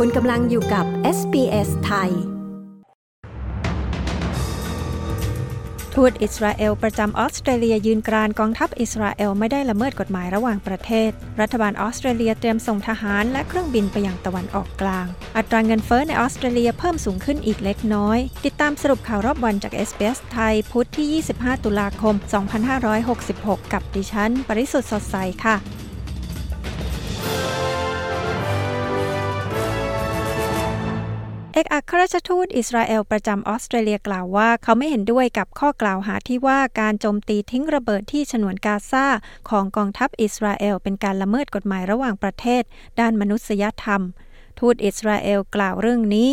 คุณกำลังอยู่กับ SBS ไทย ทูตอิสราเอลประจำออสเตรเลียยืนกรานกองทัพอิสราเอลไม่ได้ละเมิดกฎหมายระหว่างประเทศ รัฐบาลออสเตรเลียเตรียมส่งทหารและเครื่องบินไปยังตะวันออกกลาง อัตราเงินเฟ้อในออสเตรเลียเพิ่มสูงขึ้นอีกเล็กน้อย ติดตามสรุปข่าวรอบวันจาก SBS ไทยพุธที่ 25 ตุลาคม 2566 กับดิฉัน ปริสุทธ์สดใสค่ะ เอกอัครราชทูตอิสราเอลประจำออสเตรเลียกล่าวว่า เขาไม่เห็นด้วยกับข้อกล่าวหาที่ว่าการโจมตีทิ้งระเบิดที่ฉนวนกาซาของกองทัพอิสราเอลเป็นการละเมิดกฎหมายระหว่างประเทศ ด้านมนุษยธรรม ทูตอิสราเอลกล่าวเรื่องนี้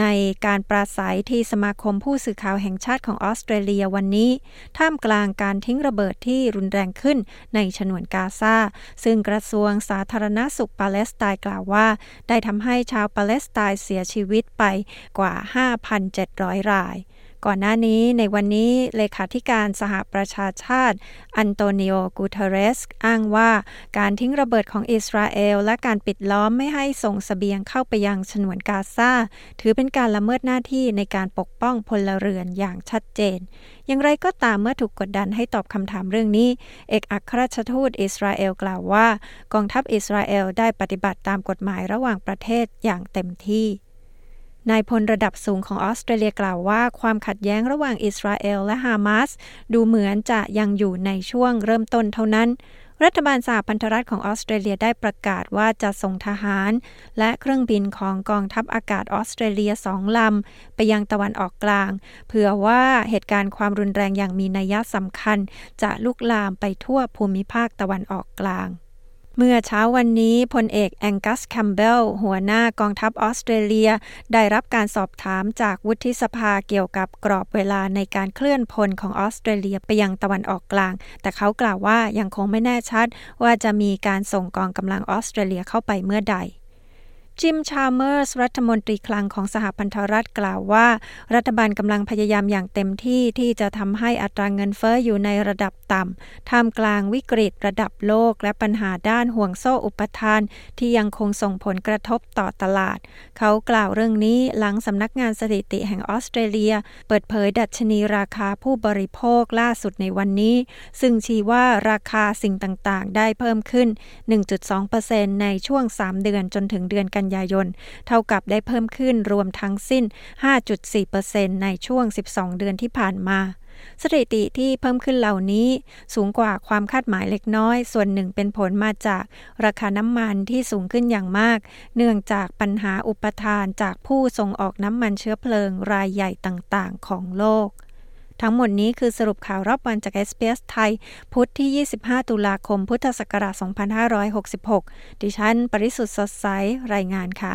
ในการปราศัยที่สมาคมผู้สื่อข่าวแห่งชาติของออสเตรเลียวันนี้ ท่ามกลางการทิ้งระเบิดที่รุนแรงขึ้นในฉนวนกาซา ซึ่งกระทรวงสาธารณสุขปาเลสไตน์กล่าวว่า ได้ทำให้ชาวปาเลสไตน์เสียชีวิตไปกว่า 5,700 ราย ก่อนหน้านี้ในวันนี้เลขาธิการสหประชาชาติอันโตนิโอกูเทเรส อ้างว่าการทิ้งระเบิดของอิสราเอล และการปิดล้อมไม่ให้ส่งสเสบียงเข้าไปยังฉนวนกาซาถือเป็นการละเมิดหน้าที่ในการปกป้องพลเรือนอย่างชัดเจน อย่างไรก็ตามเมื่อถูกกดดันให้ตอบคำถามเรื่องนี้ เอกอัครราชทูตอิสราเอลกล่าวว่า กองทัพอิสราเอลได้ปฏิบัติตามกฎหมายระหว่างประเทศอย่างเต็มที่ นายพลระดับสูงของออสเตรเลียกล่าวว่า ความขัดแย้งระหว่างอิสราเอลและฮามาสดูเหมือนจะยังอยู่ในช่วงเริ่มต้นเท่านั้น รัฐบาลสหพันธรัฐของออสเตรเลียได้ประกาศว่าจะส่งทหาร และเครื่องบินของกองทัพอากาศออสเตรเลียสองลำ ไปยังตะวันออกกลาง เผื่อว่าเหตุการณ์ความรุนแรงอย่างมีนัยสำคัญ จะลุกลามไปทั่วภูมิภาคตะวันออกกลาง เมื่อเช้าวันนี้พลเอกแองกัสแคมป์เบลล์ หัวหน้ากองทัพออสเตรเลีย ได้รับการสอบถามจากวุฒิสภาเกี่ยวกับกรอบเวลาในการเคลื่อนพลของออสเตรเลียไปยังตะวันออกกลาง แต่เขากล่าวว่ายังคงไม่แน่ชัดว่าจะมีการส่งกองกำลังออสเตรเลียเข้าไปเมื่อใด จิม ชาเมอร์ส รัฐมนตรีคลังของสหพันธรัฐกล่าวว่า รัฐบาลกำลังพยายามอย่างเต็มที่ที่จะทำให้อัตราเงินเฟอ้ออยู่ในระดับต่ำ ท่ามกลางวิกฤตระดับโลกและปัญหาด้านห่วงโซ่อุปทาน ที่ยังคงส่งผลกระทบต่อตลาด เขากล่าวเรื่องนี้หลังสำนักงานสถิติแห่งออสเตรเลีย เปิดเผยดัชนีราคาผู้บริโภคล่าสุดในวันนี้ ซึ่งชี้ว่าราคาสิ่งต่างๆ ได้เพิ่มขึ้น 1.2%ในช่วง 3 เดือนจนถึงเดือนกันยายน เท่ากับได้เพิ่มขึ้นรวมทั้งสิ้น 5.4%ในช่วง 12 เดือนที่ผ่านมาสถิติที่เพิ่มขึ้นเหล่านี้สูงกว่าความคาดหมายเล็กน้อย ส่วนหนึ่งเป็นผลมาจากราคาน้ำมันที่สูงขึ้นอย่างมาก เนื่องจากปัญหาอุปทานจากผู้ส่งออกน้ำมันเชื้อเพลิงรายใหญ่ต่างๆ ของโลก ทั้งหมดนี้คือสรุปข่าวรอบวันจาก s อ s ไทย พุธที่ 25 ตุลาคม พุทธศักราช 2566 ดิฉัน ปริสุทธ์สดใส รายงานค่ะ